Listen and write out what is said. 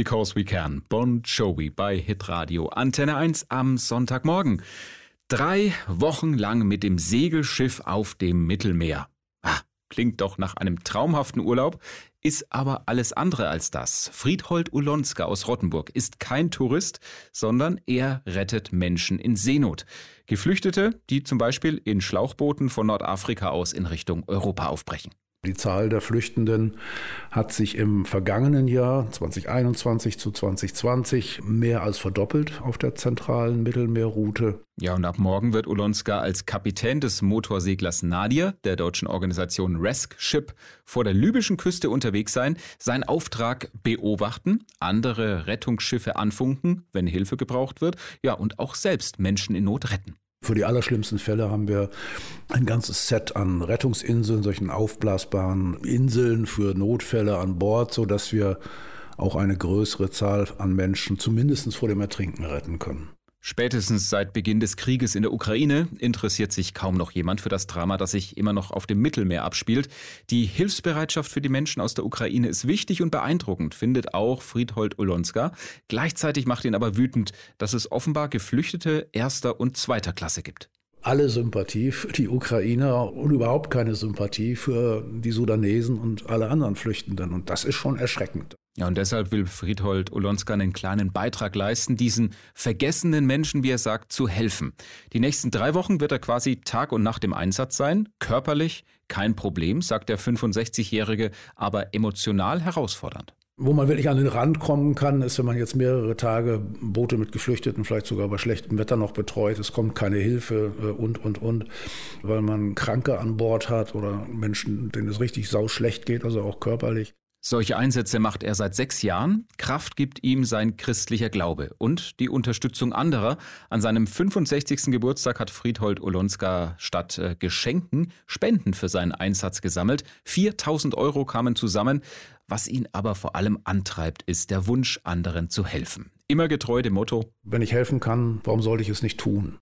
Because We Can. Bon Jovi bei Hitradio Antenne 1 am Sonntagmorgen. Drei Wochen lang mit dem Segelschiff auf dem Mittelmeer. Ah, klingt doch nach einem traumhaften Urlaub, ist aber alles andere als das. Friedhold Ulonska aus Rottenburg ist kein Tourist, sondern er rettet Menschen in Seenot. Geflüchtete, die zum Beispiel in Schlauchbooten von Nordafrika aus in Richtung Europa aufbrechen. Die Zahl der Flüchtenden hat sich im vergangenen Jahr 2021 zu 2020 mehr als verdoppelt auf der zentralen Mittelmeerroute. Ja, und ab morgen wird Ulonska als Kapitän des Motorseglers Nadir, der deutschen Organisation Rescue Ship, vor der libyschen Küste unterwegs sein, seinen Auftrag beobachten, andere Rettungsschiffe anfunken, wenn Hilfe gebraucht wird, ja, und auch selbst Menschen in Not retten. Für die allerschlimmsten Fälle haben wir ein ganzes Set an Rettungsinseln, solchen aufblasbaren Inseln für Notfälle an Bord, sodass wir auch eine größere Zahl an Menschen zumindest vor dem Ertrinken retten können. Spätestens seit Beginn des Krieges in der Ukraine interessiert sich kaum noch jemand für das Drama, das sich immer noch auf dem Mittelmeer abspielt. Die Hilfsbereitschaft für die Menschen aus der Ukraine ist wichtig und beeindruckend, findet auch Friedhold Ulonska. Gleichzeitig macht ihn aber wütend, dass es offenbar Geflüchtete erster und zweiter Klasse gibt alle Sympathie für die Ukrainer und überhaupt keine Sympathie für die Sudanesen und alle anderen Flüchtenden. Und das ist schon erschreckend. Ja, und deshalb will Friedhold Olonska einen kleinen Beitrag leisten, diesen vergessenen Menschen, wie er sagt, zu helfen. Die nächsten drei Wochen wird er quasi Tag und Nacht im Einsatz sein. Körperlich kein Problem, sagt der 65-Jährige, aber emotional herausfordernd. Wo man wirklich an den Rand kommen kann, ist, wenn man jetzt mehrere Tage Boote mit Geflüchteten, vielleicht sogar bei schlechtem Wetter noch betreut, es kommt keine Hilfe äh, und, und, und, weil man Kranke an Bord hat oder Menschen, denen es richtig sauschlecht geht, also auch körperlich. Solche Einsätze macht er seit sechs Jahren. Kraft gibt ihm sein christlicher Glaube und die Unterstützung anderer. An seinem 65. Geburtstag hat Friedhold Olonska statt äh, Geschenken Spenden für seinen Einsatz gesammelt. 4000 Euro kamen zusammen. Was ihn aber vor allem antreibt, ist der Wunsch, anderen zu helfen. Immer getreu dem Motto: Wenn ich helfen kann, warum sollte ich es nicht tun?